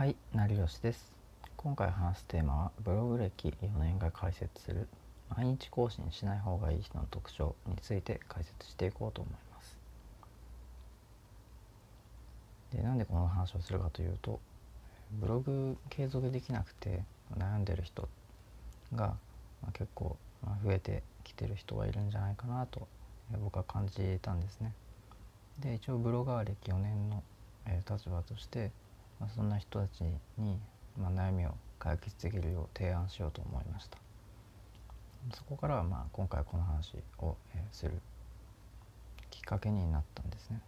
はい、成吉です。今回話すテーマはブログ歴4年が解説する毎日更新しない方がいい人の特徴について解説していこうと思います。で、なんでこの話をするかというと、ブログ継続できなくて悩んでる人が、結構増えてきてる人がいるんじゃないかなと僕は感じたんですね。で、一応ブロガー歴4年の、立場としてまあ、そんな人たちに、まあ、悩みを解決できるよう提案しようと思いました。そこからは、まあ、今回この話を、えするきっかけになったんですね。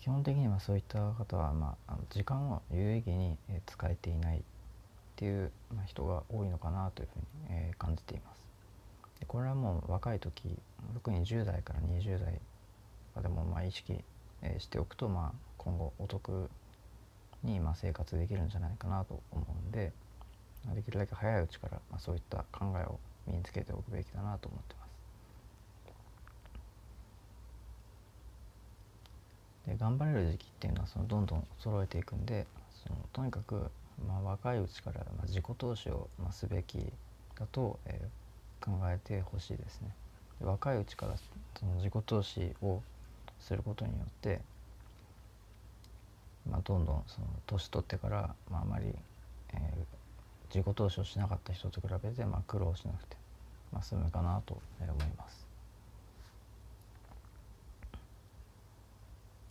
基本的にはそういった方は、まあ、あの時間を有意義に、え使えていないっていう、まあ、人が多いのかなというふうに、え感じています。これはもう若い時特に10代から20代でもまあ意識しておくと、まあ、今後お得にまあ生活できるんじゃないかなと思うんでできるだけ早いうちから、まあ、そういった考えを身につけておくべきだなと思ってます。で頑張れる時期っていうのはそのどんどん揃えていくんでそのとにかく、まあ、若いうちから、まあ、自己投資を、まあ、すべきだと、えー考えてほしいですね。で若いうちからその自己投資をすることによって、まあ、どんどんその年取ってから、まあ、あまり、えー自己投資をしなかった人と比べて、まあ、苦労しなくて、まあ、済むかなと思います。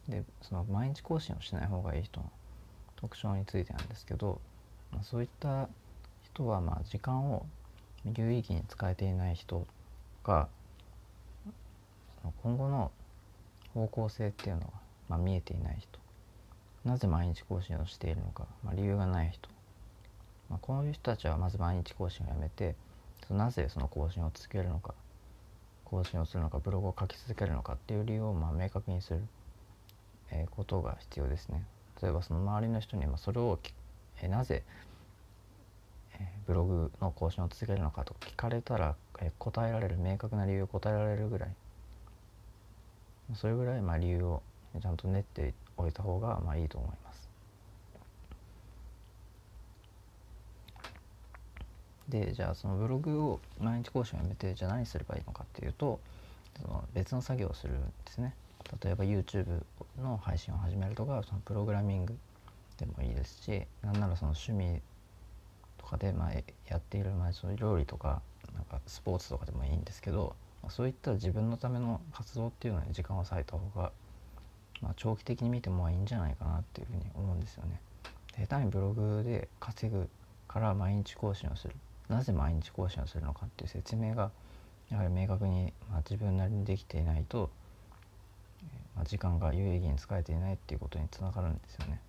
でその毎日更新をしない方がいい人の特徴についてなんですけど、まあ、そういった人はまあ時間を有意義に使えていない人がその今後の方向性っていうのが、まあ、見えていない人なぜ毎日更新をしているのか、まあ、理由がない人、まあ、こういう人たちはまず毎日更新をやめてなぜその更新を続けるのか更新をするのかブログを書き続けるのかっていう理由をまあ明確にする、えーことが必要ですね。例えばその周りの人にまそれを、えーなぜ、えーブログの更新を続けるのかと聞かれたら、えー答えられる明確な理由を答えられるぐらいそれぐらいまあ理由をちゃんと練っておいた方がまあいいと思います。でじゃあそのブログを毎日更新をやめてじゃあ何すればいいのかっていうとその別の作業をするんですね。例えば YouTube の配信を始めるとかそのプログラミングでもいいですしなんならその趣味とかでまあやっているまあそういう料理とかなんかスポーツとかでもいいんですけどまあそういった自分のための活動っていうのに時間を割いた方が、まあ、長期的に見てもいいんじゃないかなっていうふうに思うんですよね。下手にブログで稼ぐから毎日更新をするなぜ毎日更新をするのかっていう説明がやはり明確に、まあ、自分なりにできていないと、まあ、時間が有意義に使えていないっていうことにつながるんですよね。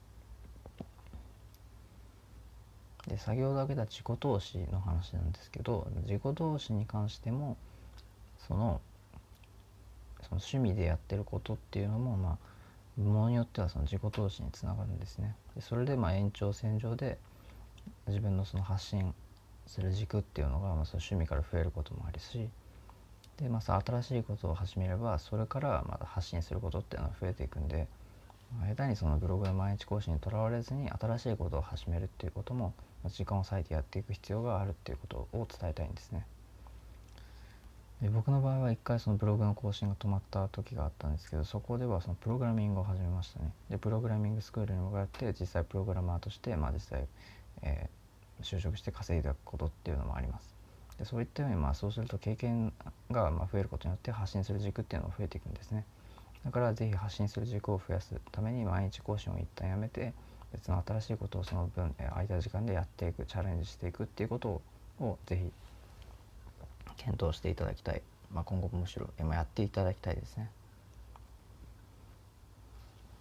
で先ほど挙げた自己投資の話なんですけど自己投資に関してもそのその趣味でやってることっていうのもまあものによってはその自己投資につながるんですね。でそれでまあ延長線上で自分のその発信する軸っていうのがまあその趣味から増えることもあるしでまあ新しいことを始めればそれからまた発信することっていうのは増えていくんでまあ下手にそのブログの毎日更新にとらわれずに新しいことを始めるっていうことも時間を割いてやっていく必要があるっていうことを伝えたいんですね。で僕の場合は一回そのブログの更新が止まった時があったんですけどそこではそのプログラミングを始めましたね。でプログラミングスクールに向かって実際プログラマーとしてまあ実際、えー就職して稼いだことっていうのもあります。でそういったようにまあそうすると経験がま増えることによって発信する軸っていうのも増えていくんですね。だからぜひ発信する軸を増やすために毎日更新を一旦やめて別の新しいことをその分えー空いた時間でやっていくチャレンジしていくっていうことをぜひ検討していただきたい、まあ、今後むしろえーまあやっていただきたいですね。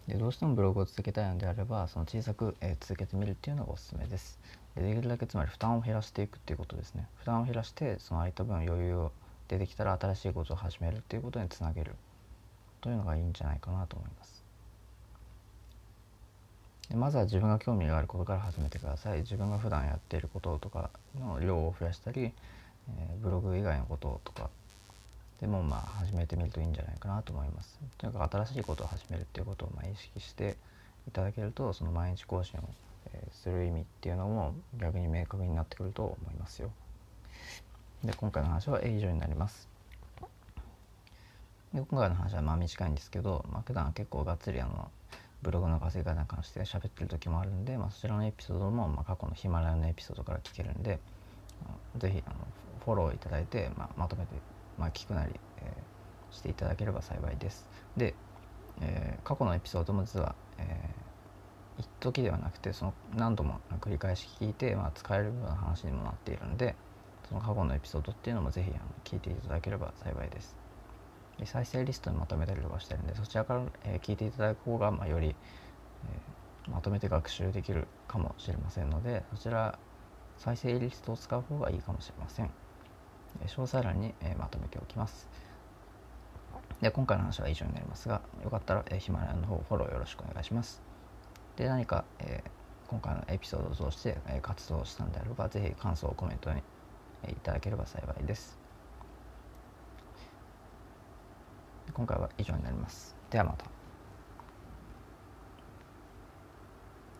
でどうしてもブログを続けたいのであればその小さく、えー続けてみるっていうのがおすすめです。でできるだけつまり負担を減らしていくっていうことですね。負担を減らしてその空いた分余裕を出てきたら新しいことを始めるっていうことにつなげる。というのがいいんじゃないかなと思います。でまずは自分が興味があることから始めてください。自分が普段やっていることとかの量を増やしたり、えブログ以外のこととかでもまあ始めてみるといいんじゃないかなと思いますとにかく新しいことを始めるっていうことをま意識していただけるとその毎日更新を、する意味っていうのも逆に明確になってくると思いますよ。で今回の話は以上になります。で今回の話はまあ短いんですけど、まあ、普段結構がっつりあのブログの稼ぎ方に関して喋ってる時もあるんで、まあ、そちらのエピソードも、ま、過去のヒマラヤのエピソードから聞けるんで是非あのフォローいただいて、まあ、まとめて、まあ、聞くなり、えー、していただければ幸いです。で、えー、過去のエピソードも実は、えー、一時ではなくてその何度も繰り返し聞いて、まあ、使えるような話にもなっているんでその過去のエピソードっていうのも是非聞いていただければ幸いです。で再生リストにまとめたりとかしてるんでそちらから、え、聞いていただく方が、まあ、より、え、まとめて学習できるかもしれませんのでそちら再生リストを使う方がいいかもしれません、詳細欄に、まとめておきますで今回の話は以上になりますがよかったら、ヒマラヤの方フォローよろしくお願いしますで何か、え今回のエピソードを通して、え活動したんであればぜひ感想をコメントに、えいただければ幸いです今回は以上になります。ではまた。